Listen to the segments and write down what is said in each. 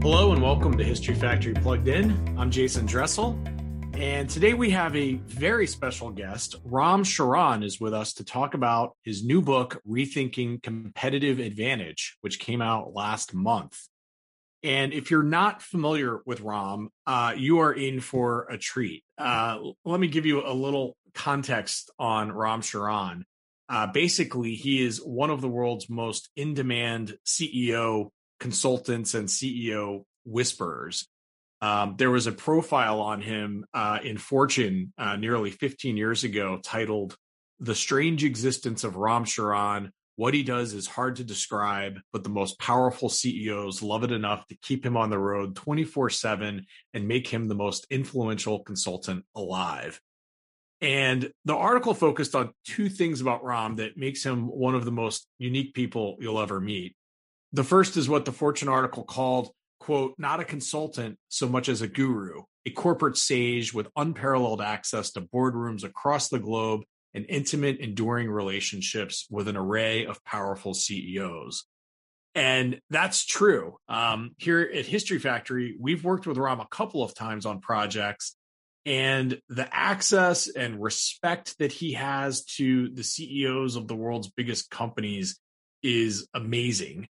Hello and welcome to History Factory Plugged In. I'm Jason Dressel. And today we have a very special guest. Ram Charan is with us to talk about his new book, Rethinking Competitive Advantage, which came out last month. And if you're not familiar with Ram, uh, you are in for a treat. Uh, let me give you a little context on Ram Charan. Uh, basically, he is one of the world's most in demand CEO consultants and CEO whisperers. Um, there was a profile on him uh, in Fortune uh, nearly 15 years ago titled The Strange Existence of Ram Charan. What he does is hard to describe, but the most powerful CEOs love it enough to keep him on the road 24 7 and make him the most influential consultant alive. And the article focused on two things about Ram that makes him one of the most unique people you'll ever meet. The first is what the Fortune article called, quote, not a consultant so much as a guru, a corporate sage with unparalleled access to boardrooms across the globe and intimate, enduring relationships with an array of powerful CEOs. And that's true. Um, here at History Factory, we've worked with Ram a couple of times on projects, and the access and respect that he has to the CEOs of the world's biggest companies is amazing.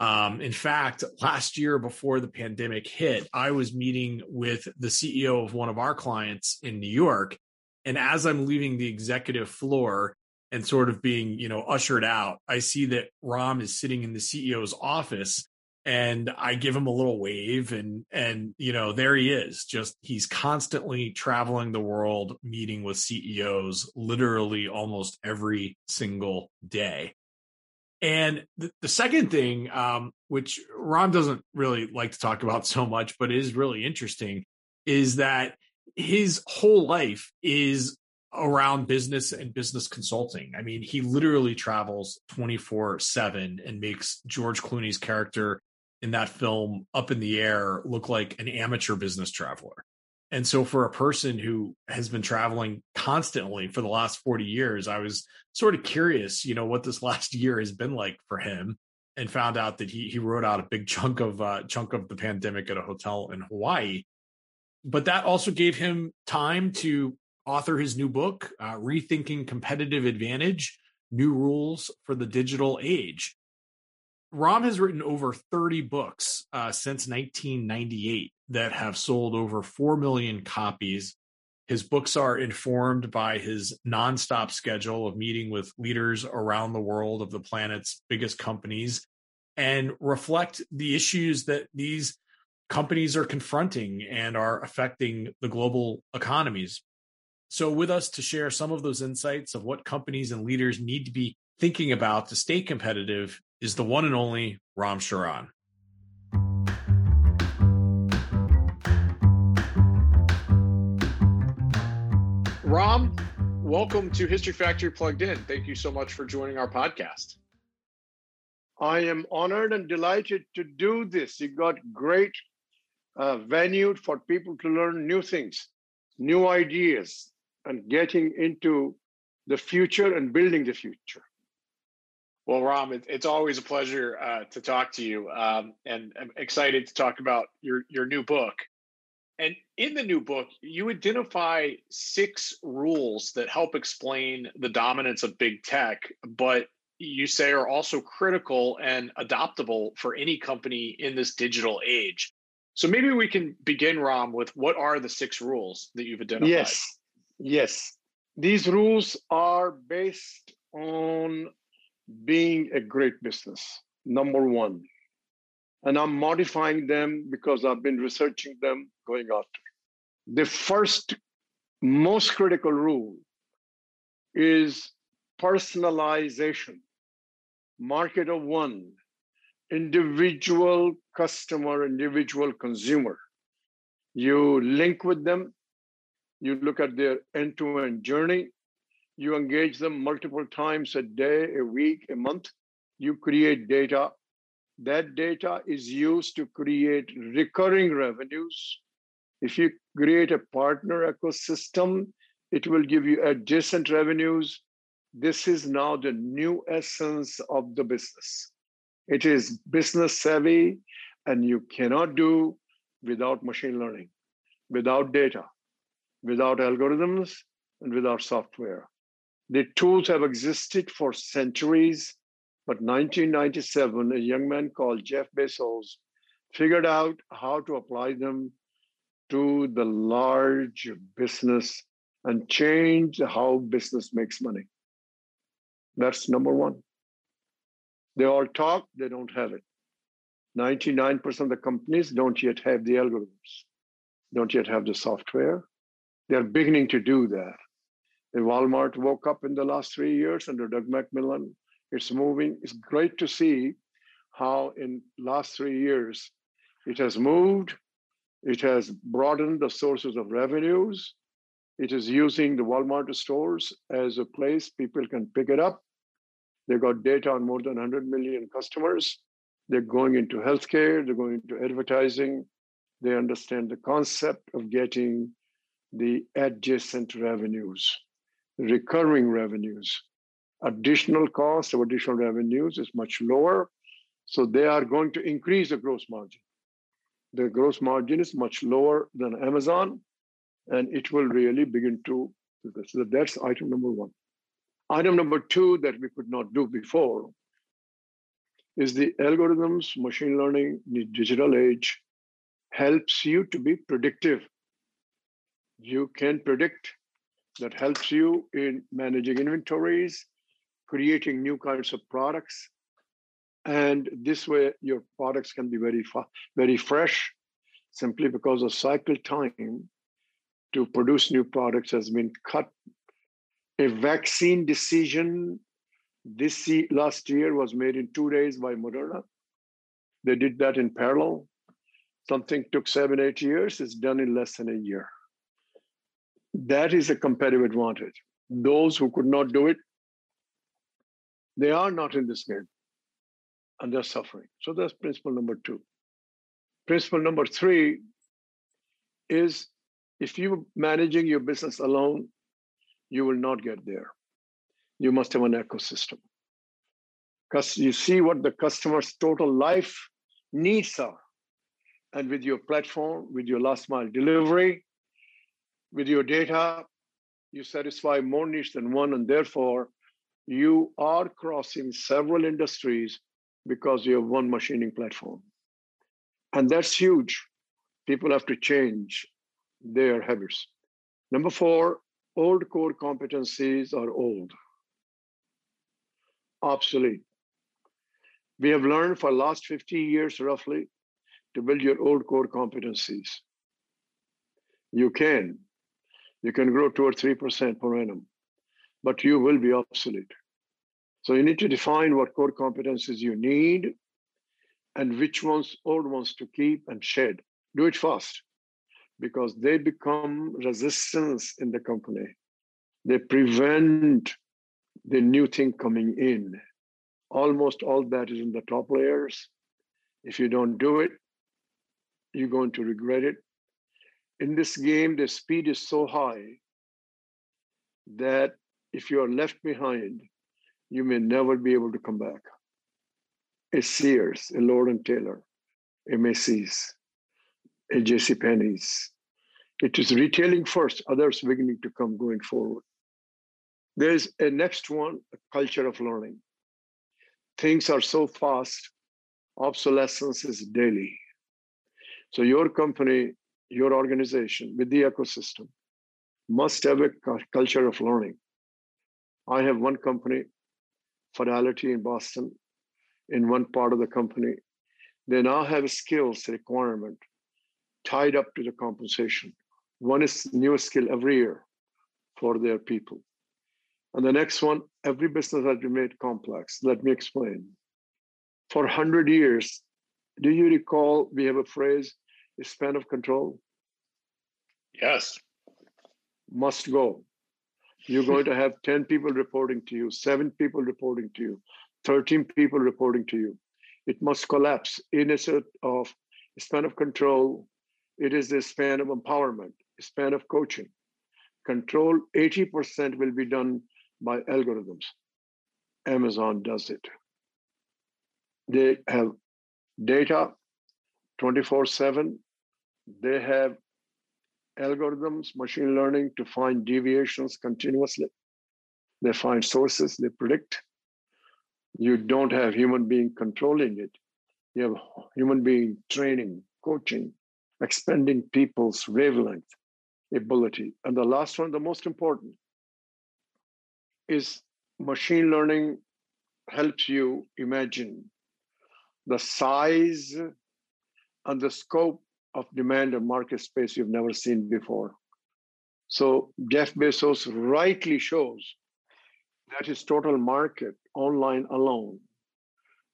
Um, in fact, last year before the pandemic hit, I was meeting with the CEO of one of our clients in New York. And as I'm leaving the executive floor and sort of being, you know, ushered out, I see that Ram is sitting in the CEO's office and I give him a little wave and and you know there he is just he's constantly traveling the world meeting with CEOs literally almost every single day and the, the second thing, um, which Ram doesn't really like to talk about so much, but is really interesting, is that his whole life is around business and business consulting. I mean, he literally travels 24 7 and makes George Clooney's character in that film Up in the Air look like an amateur business traveler. And so, for a person who has been traveling constantly for the last 40 years, I was sort of curious, you know, what this last year has been like for him and found out that he, he wrote out a big chunk of uh, chunk of the pandemic at a hotel in Hawaii. But that also gave him time to author his new book, uh, Rethinking Competitive Advantage New Rules for the Digital Age. Ram has written over 30 books uh, since 1998 that have sold over 4 million copies. His books are informed by his nonstop schedule of meeting with leaders around the world of the planet's biggest companies and reflect the issues that these companies are confronting and are affecting the global economies. So, with us to share some of those insights of what companies and leaders need to be thinking about to stay competitive is the one and only Ram Charan. Ram, welcome to History Factory Plugged In. Thank you so much for joining our podcast. I am honored and delighted to do this. You got great uh, venue for people to learn new things, new ideas, and getting into the future and building the future. Well, Ram, it, it's always a pleasure uh, to talk to you, um, and I'm excited to talk about your your new book. And in the new book, you identify six rules that help explain the dominance of big tech, but you say are also critical and adoptable for any company in this digital age. So maybe we can begin, Ram, with what are the six rules that you've identified? Yes, yes. These rules are based on being a great business, number one. And I'm modifying them because I've been researching them going after. The first most critical rule is personalization, market of one, individual customer, individual consumer. You link with them, you look at their end to end journey, you engage them multiple times a day, a week, a month. You create data. That data is used to create recurring revenues. If you create a partner ecosystem, it will give you adjacent revenues. This is now the new essence of the business. It is business savvy, And you cannot do without machine learning, without data, without algorithms, and without software. The tools have existed for centuries, but 1997, a young man called Jeff Bezos figured out how to apply them to the large business and change how business makes money. That's number one. They all talk, they don't have it. 99% of the companies don't yet have the algorithms, don't yet have the software. They're beginning to do that. And Walmart woke up in the last three years under Doug McMillon. It's moving. It's great to see how in last three years it has moved. It has broadened the sources of revenues. It is using the Walmart stores as a place people can pick it up. They've got data on more than 100 million customers. They're going into healthcare, they're going into advertising. They understand the concept of getting the adjacent revenues, recurring revenues. Additional cost of additional revenues is much lower. So they are going to increase the gross margin. The gross margin is much lower than Amazon, and it will really begin to. So that's item number one. Item number two that we could not do before is the algorithms, machine learning, the digital age helps you to be predictive. You can predict that helps you in managing inventories, creating new kinds of products. And this way, your products can be very, very fresh simply because the cycle time to produce new products has been cut a vaccine decision this last year was made in two days by Moderna. They did that in parallel. Something took seven, eight years, it's done in less than a year. That is a competitive advantage. Those who could not do it, they are not in this game and they're suffering. So that's principle number two. Principle number three is if you're managing your business alone, you will not get there. You must have an ecosystem. Because you see what the customer's total life needs are. And with your platform, with your last mile delivery, with your data, you satisfy more needs than one. And therefore, you are crossing several industries because you have one machining platform. And that's huge. People have to change their habits. Number four, old core competencies are old, obsolete. We have learned for last 50 years roughly to build your old core competencies. You can. You can grow 2 or 3% per annum, but you will be obsolete. So you need to define what core competencies you need and which ones old ones to keep and shed. Do it fast because they become resistance in the company. They prevent the new thing coming in. Almost all that is in the top layers. If you don't do it, you're going to regret it. In this game, the speed is so high that if you are left behind, you may never be able to come back. A Sears, a Lord and Taylor, a Macy's, a J.C. Penney's. It is retailing first, others beginning to come going forward. There's a next one, a culture of learning. Things are so fast, obsolescence is daily. So your company, your organization with the ecosystem must have a culture of learning. I have one company, Fidelity in Boston, in one part of the company. They now have a skills requirement tied up to the compensation. One is new skill every year for their people. And the next one, every business has been made complex. Let me explain. For 100 years, do you recall we have a phrase, a span of control? Yes. Must go. You're going to have 10 people reporting to you, seven people reporting to you, 13 people reporting to you. It must collapse in a sort of span of control. It is the span of empowerment, span of coaching. Control 80% will be done by algorithms. Amazon does it. They have data, 24 7. They have algorithms, machine learning to find deviations continuously. They find sources, they predict. You don't have human being controlling it. You have human being training, coaching, expanding people's wavelength ability. And the last one, the most important, is machine learning helps you imagine the size and the scope of demand and market space you've never seen before. So Jeff Bezos rightly shows that his total market online alone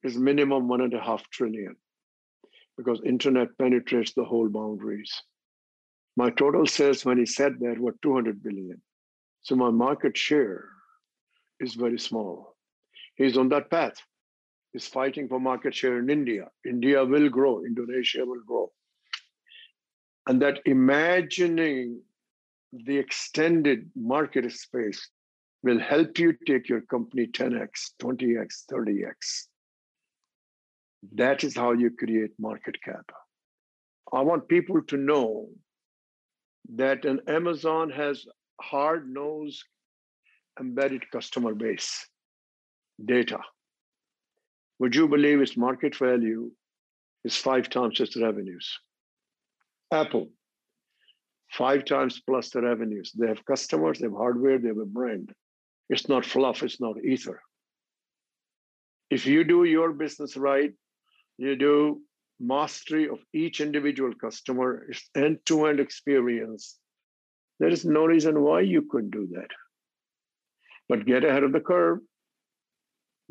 is minimum one and a half trillion because internet penetrates the whole boundaries. My total sales when he said that were 200 billion. So my market share is very small. He's on that path. He's fighting for market share in India. India will grow, Indonesia will grow. And that imagining the extended market space will help you take your company 10x, 20x, 30x. That is how you create market cap. I want people to know that an Amazon has hard nosed embedded customer base data. Would you believe its market value is five times its revenues? Apple, five times plus the revenues. They have customers, they have hardware, they have a brand. It's not fluff, it's not ether. If you do your business right, you do mastery of each individual customer, it's end to end experience. There is no reason why you couldn't do that. But get ahead of the curve.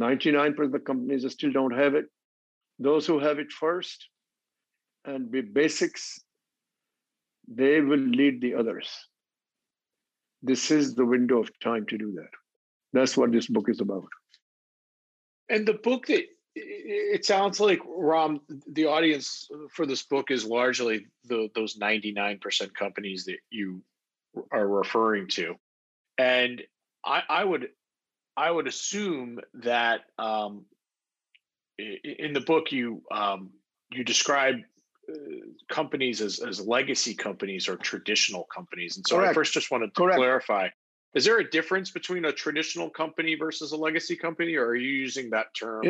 99% of the companies still don't have it. Those who have it first and be basics, they will lead the others. This is the window of time to do that. That's what this book is about. And the book that it sounds like Ram, the audience for this book is largely the, those 99% companies that you are referring to. And I, I would I would assume that um, in the book you um, you describe companies as, as legacy companies or traditional companies. And so Correct. I first just wanted to Correct. clarify is there a difference between a traditional company versus a legacy company, or are you using that term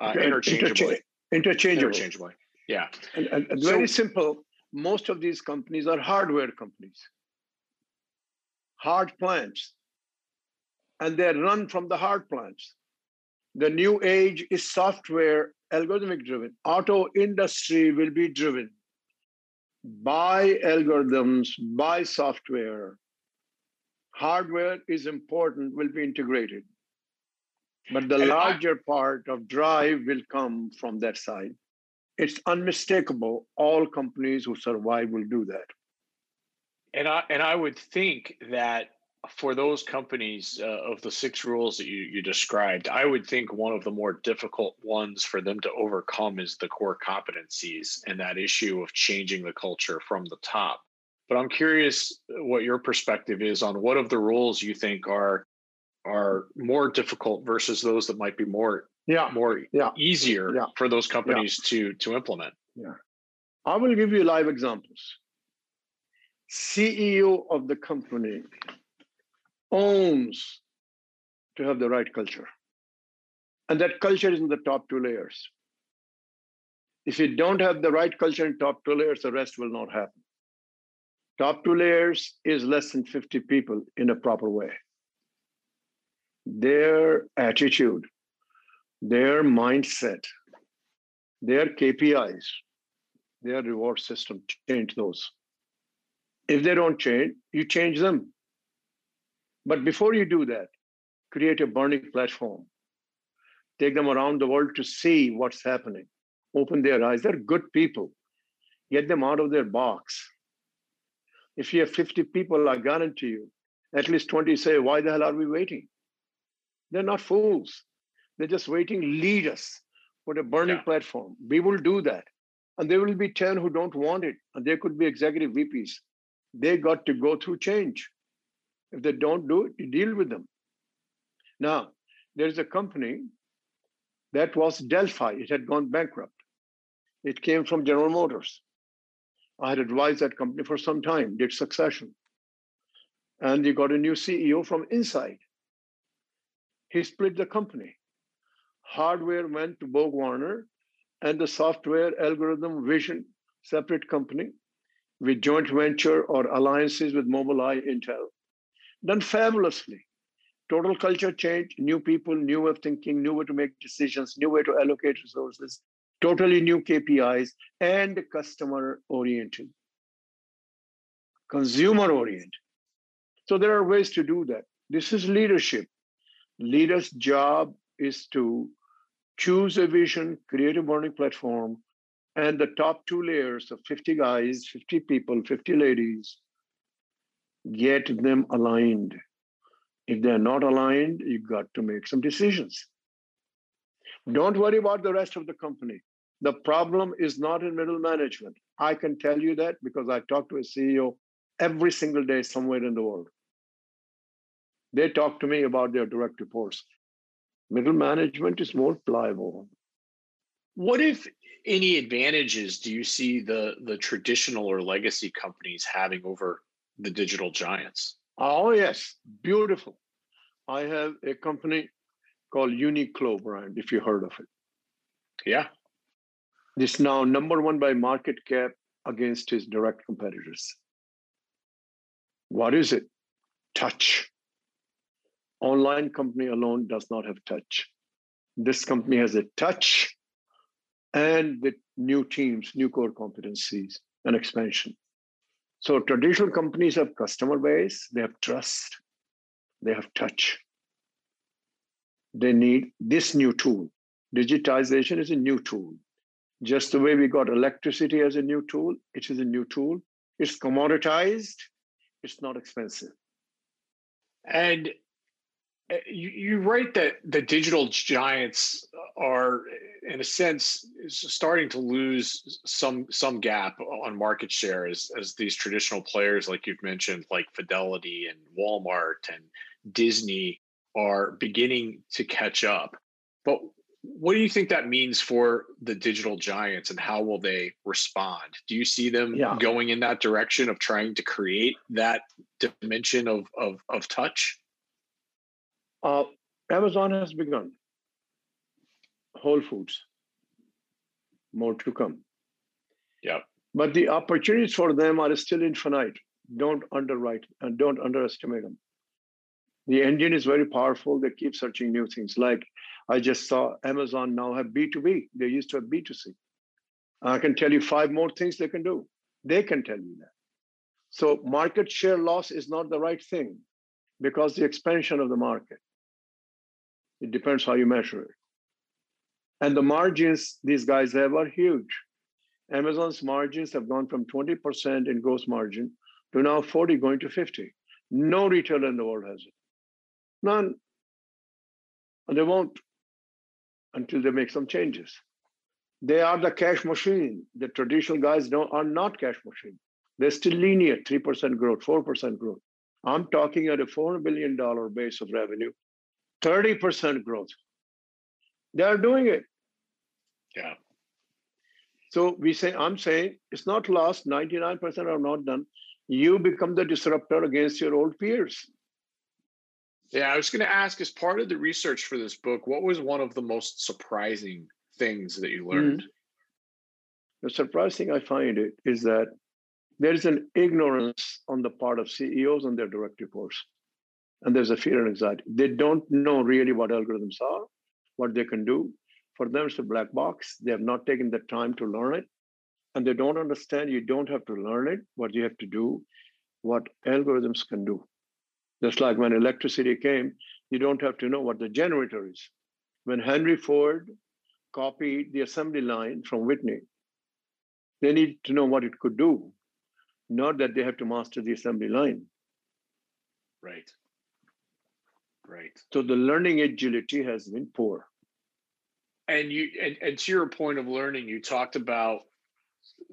uh, interchangeably? interchangeably. Interchangeably. Yeah. And, and, and so, very simple. Most of these companies are hardware companies, hard plants, and they run from the hard plants. The new age is software algorithmic driven. Auto industry will be driven by algorithms, by software, hardware is important, will be integrated. But the and larger I, part of drive will come from that side. It's unmistakable. All companies who survive will do that. And I and I would think that for those companies uh, of the six rules that you, you described, I would think one of the more difficult ones for them to overcome is the core competencies and that issue of changing the culture from the top. But I'm curious what your perspective is on what of the rules you think are are more difficult versus those that might be more yeah more yeah. easier yeah. for those companies yeah. to to implement. Yeah. I will give you live examples. CEO of the company owns to have the right culture. And that culture is in the top two layers. If you don't have the right culture in top two layers, the rest will not happen. Top two layers is less than 50 people in a proper way. Their attitude, their mindset, their KPIs, their reward system, change those. If they don't change, you change them. But before you do that, create a burning platform. Take them around the world to see what's happening. Open their eyes. They're good people. Get them out of their box if you have 50 people, I guarantee you, at least 20 say, Why the hell are we waiting? They're not fools. They're just waiting, lead us, put a burning yeah. platform. We will do that. And there will be 10 who don't want it. And they could be executive VPs. They got to go through change. If they don't do it, you deal with them. Now, there's a company that was Delphi, it had gone bankrupt. It came from General Motors. I had advised that company for some time, did succession. And you got a new CEO from inside. He split the company. Hardware went to BorgWarner, and the software algorithm vision, separate company with joint venture or alliances with Mobileye, Intel. Done fabulously. Total culture change, new people, new way of thinking, new way to make decisions, new way to allocate resources, totally new KPIs, and customer oriented, consumer oriented. So there are ways to do that. This is leadership. Leader's job is to choose a vision, create a learning platform, and the top two layers of 50 guys, 50 people, 50 ladies, get them aligned. If they're not aligned, you got to make some decisions. Don't worry about the rest of the company. The problem is not in middle management. I can tell you that because I talk to a CEO every single day somewhere in the world. They talk to me about their direct reports. Middle management is more pliable. What if any advantages do you see the the traditional or legacy companies having over the digital giants? Oh yes, beautiful. I have a company called Uniqlo brand, if you heard of it. Yeah. This now number one by market cap against his direct competitors. What is it? Touch. Online company alone does not have touch. This company has a touch and with new teams, new core competencies, and expansion. So traditional companies have customer base, they have trust, they have touch. They need this new tool. Digitization is a new tool. Just the way we got electricity as a new tool, it is a new tool. It's commoditized, it's not expensive. And Uh, you, you write that the digital giants are in a sense starting to lose some some gap on market share as as these traditional players like you've mentioned like fidelity and walmart and disney are beginning to catch up. But what do you think that means for the digital giants and how will they respond? Do you see them yeah. going in that direction of trying to create that dimension of of, of touch uh, Amazon has begun. Whole Foods, more to come. Yeah. But the opportunities for them are still infinite. Don't underwrite and don't underestimate them. The engine is very powerful. They keep searching new things. Like I just saw Amazon now have B2B. They used to have B2C. I can tell you five more things they can do. They can tell you that. So market share loss is not the right thing because the expansion of the market. It depends how you measure it. And the margins these guys have are huge. Amazon's margins have gone from 20% in gross margin to now 40 going to 50. No retailer in the world has it. None. And they won't until they make some changes. They are the cash machine. The traditional guys don't, are not cash machine. They're still linear, 3% growth, 4% growth. I'm talking at a $4 billion base of revenue 30% growth. They are doing it. Yeah. So we say, I'm saying it's not lost, 99% are not done. You become the disruptor against your old peers. Yeah, I was going to ask as part of the research for this book, what was one of the most surprising things that you learned? Mm-hmm. The surprising I find it is that there is an ignorance on the part of CEOs and their direct reports and there's a fear and anxiety. They don't know really what algorithms are, what they can do. For them, it's a black box. They have not taken the time to learn it, and they don't understand you don't have to learn it. What you have to do, what algorithms can do. Just like when electricity came, you don't have to know what the generator is. When Henry Ford copied the assembly line from Whitney, they need to know what it could do, not that they have to master the assembly line. Right. Right. So the learning agility has been poor. And you and, and to your point of learning, you talked about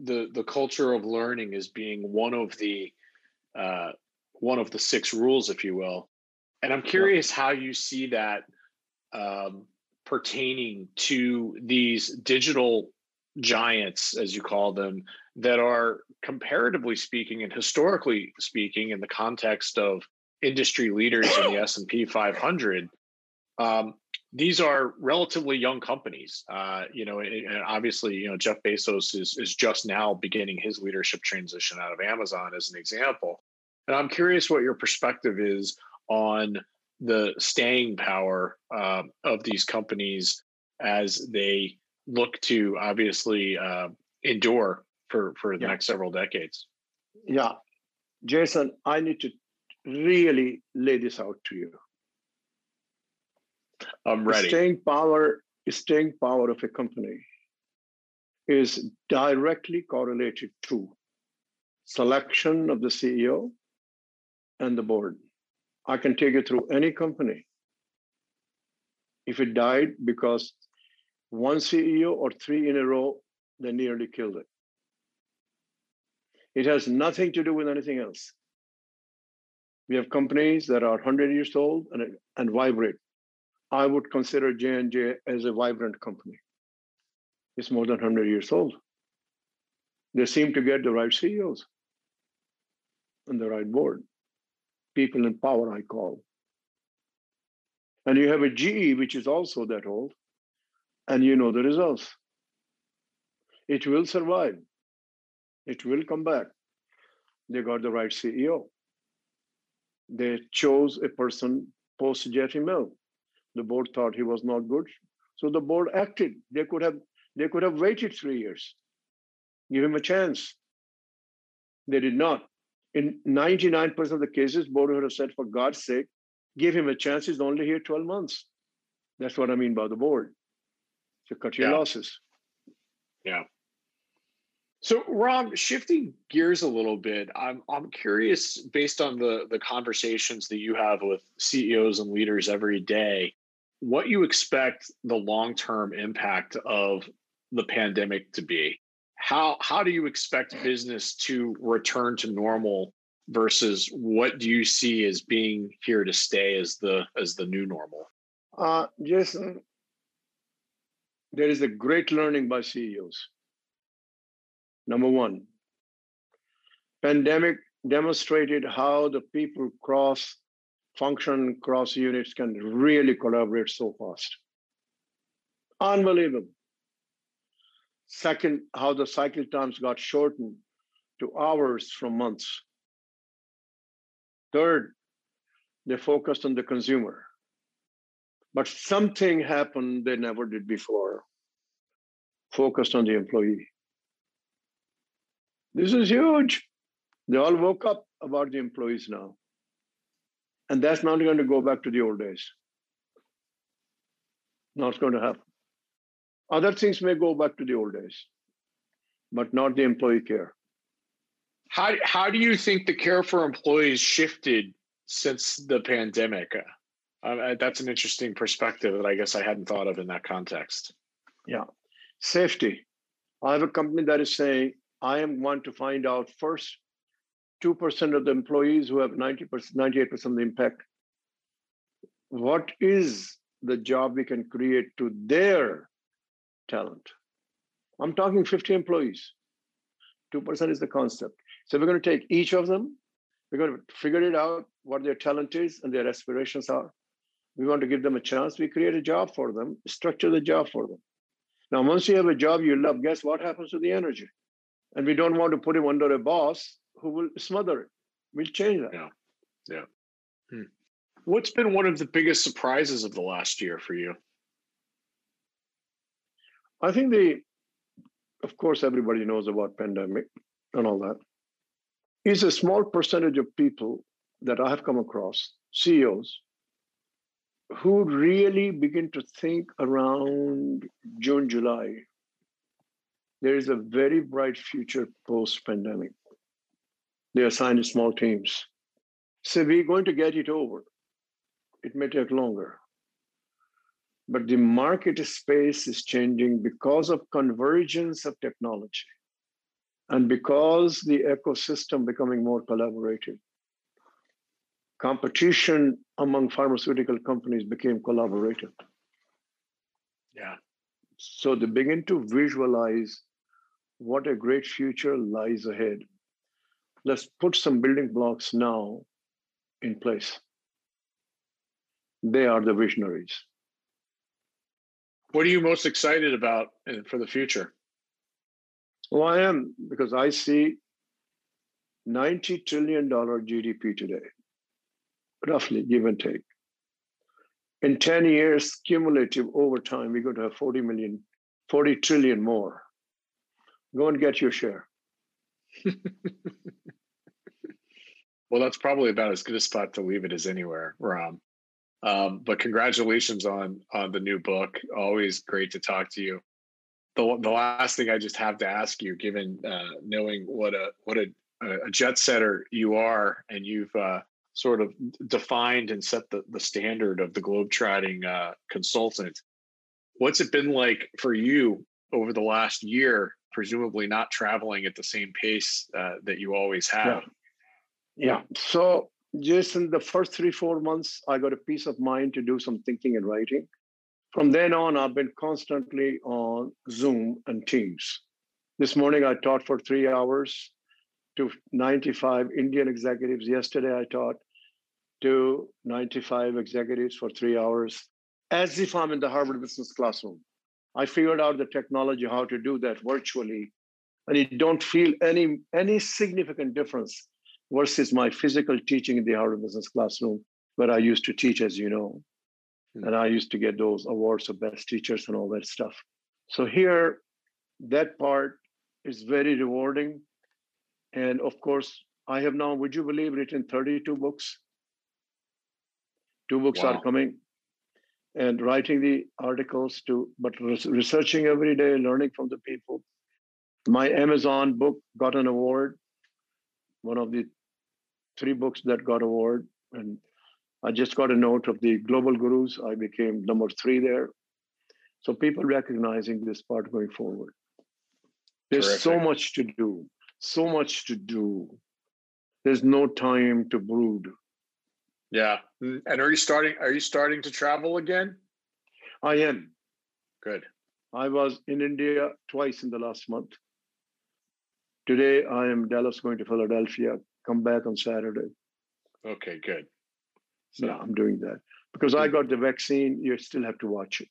the the culture of learning as being one of the uh, one of the six rules, if you will. And I'm curious how you see that um, pertaining to these digital giants, as you call them, that are comparatively speaking and historically speaking, in the context of industry leaders in the S and P 500, um, these are relatively young companies. Uh, you know, and obviously, you know, Jeff Bezos is is just now beginning his leadership transition out of Amazon, as an example. And I'm curious what your perspective is on the staying power uh, of these companies as they look to obviously uh, endure for for the yeah. next several decades. Yeah, Jason, I need to really lay this out to you. I'm ready. Staying power, staying power of a company is directly correlated to selection of the CEO and the board. I can take you through any company. If it died because one CEO or three in a row, they nearly killed it. It has nothing to do with anything else. We have companies that are 100 years old and, and vibrate. I would consider J&J as a vibrant company. It's more than 100 years old. They seem to get the right CEOs and the right board. People in power, I call. And you have a GE, which is also that old, and you know the results. It will survive. It will come back. They got the right CEO. They chose a person post Jeff Immelt. The board thought he was not good, so the board acted. They could have they could have waited three years, give him a chance. They did not. In 99% of the cases, board would have said, for God's sake, give him a chance. He's only here 12 months. That's what I mean by the board. To cut your yeah. losses. Yeah. So, Ram, shifting gears a little bit, I'm I'm curious, based on the the conversations that you have with CEOs and leaders every day, what you expect the long term impact of the pandemic to be. How how do you expect business to return to normal versus what do you see as being here to stay as the as the new normal? Uh, Jason, there is a great learning by CEOs Number one, pandemic demonstrated how the people cross function cross units can really collaborate so fast. Unbelievable. Second, how the cycle times got shortened to hours from months. Third, they focused on the consumer. But something happened they never did before. Focused on the employee. This is huge. They all woke up about the employees now. And that's not going to go back to the old days. Not going to happen. Other things may go back to the old days, but not the employee care. How, how do you think the care for employees shifted since the pandemic? Uh, that's an interesting perspective that I guess I hadn't thought of in that context. Yeah. Safety. I have a company that is saying I am one to find out first 2% of the employees who have 90%, 98% of the impact. What is the job we can create to their talent? I'm talking 50 employees. 2% is the concept. So we're going to take each of them, we're going to figure it out what their talent is and their aspirations are. We want to give them a chance. We create a job for them, structure the job for them. Now, once you have a job you love, guess what happens to the energy? And we don't want to put him under a boss who will smother it. We'll change that. Yeah. Yeah. Hmm. What's been one of the biggest surprises of the last year for you? I think the, of course, everybody knows about pandemic and all that. Is a small percentage of people that I have come across, CEOs, who really begin to think around June, July there is a very bright future post pandemic. They assigned small teams. So we're going to get it over. It may take longer. But the market space is changing because of convergence of technology and because the ecosystem becoming more collaborative. Competition among pharmaceutical companies became collaborative. Yeah. So they begin to visualize what a great future lies ahead. Let's put some building blocks now in place. They are the visionaries. What are you most excited about uh, for the future? Well, I am because I see $90 trillion GDP today, roughly give and take. In 10 years, cumulative over time, we're going to have 40 million, 40 trillion more. Go and get your share. well, that's probably about as good a spot to leave it as anywhere, Ram. Um, but congratulations on on the new book. Always great to talk to you. The, the last thing I just have to ask you, given uh, knowing what a what a, a jet setter you are, and you've uh, sort of defined and set the, the standard of the globetrotting uh, consultant. What's it been like for you over the last year, presumably not traveling at the same pace uh, that you always have? Yeah. yeah. So, Jason, the first three, four months, I got a peace of mind to do some thinking and writing. From then on, I've been constantly on Zoom and Teams. This morning, I taught for three hours to 95 Indian executives. Yesterday, I taught to 95 executives for three hours as if I'm in the Harvard Business Classroom. I figured out the technology how to do that virtually, and you don't feel any any significant difference versus my physical teaching in the Harvard Business Classroom, where I used to teach, as you know, mm-hmm. and I used to get those awards of best teachers and all that stuff. So here, that part is very rewarding, and of course, I have now, would you believe, written 32 books Two books wow. are coming and writing the articles to, but researching every day, learning from the people. My Amazon book got an award, one of the three books that got award. And I just got a note of the global gurus. I became number three there. So people recognizing this part going forward. There's Terrific. so much to do, so much to do. There's no time to brood. Yeah. And are you starting are you starting to travel again? I am. Good. I was in India twice in the last month. Today I am Dallas going to Philadelphia, come back on Saturday. Okay, good. So, yeah, I'm doing that. Because I got the vaccine, you still have to watch it.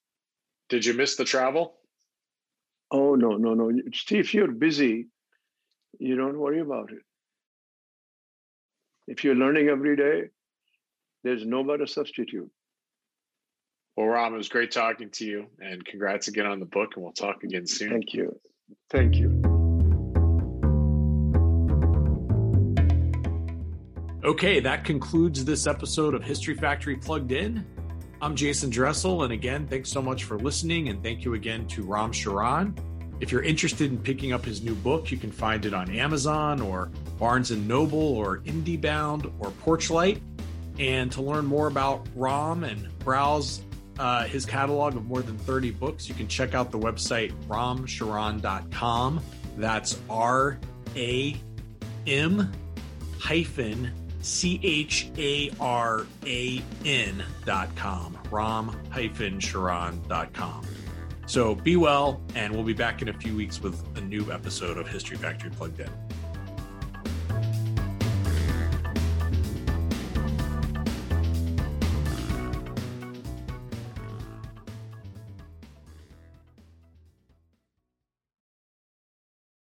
Did you miss the travel? Oh no, no, no. See, if you're busy, you don't worry about it. If you're learning every day, there's no better substitute. Well, Ram, it was great talking to you, and congrats again on the book. And we'll talk again soon. Thank you. Thank you. Okay, that concludes this episode of History Factory Plugged In. I'm Jason Dressel, and again, thanks so much for listening, and thank you again to Ram Charan. If you're interested in picking up his new book, you can find it on Amazon or Barnes and Noble or IndieBound or Porchlight. And to learn more about Ram and browse uh, his catalog of more than 30 books, you can check out the website ramcharan.com. That's R A M hyphen C H A R A N dot com. Ram hyphen Charan dot com. So be well, and we'll be back in a few weeks with a new episode of History Factory Plugged In.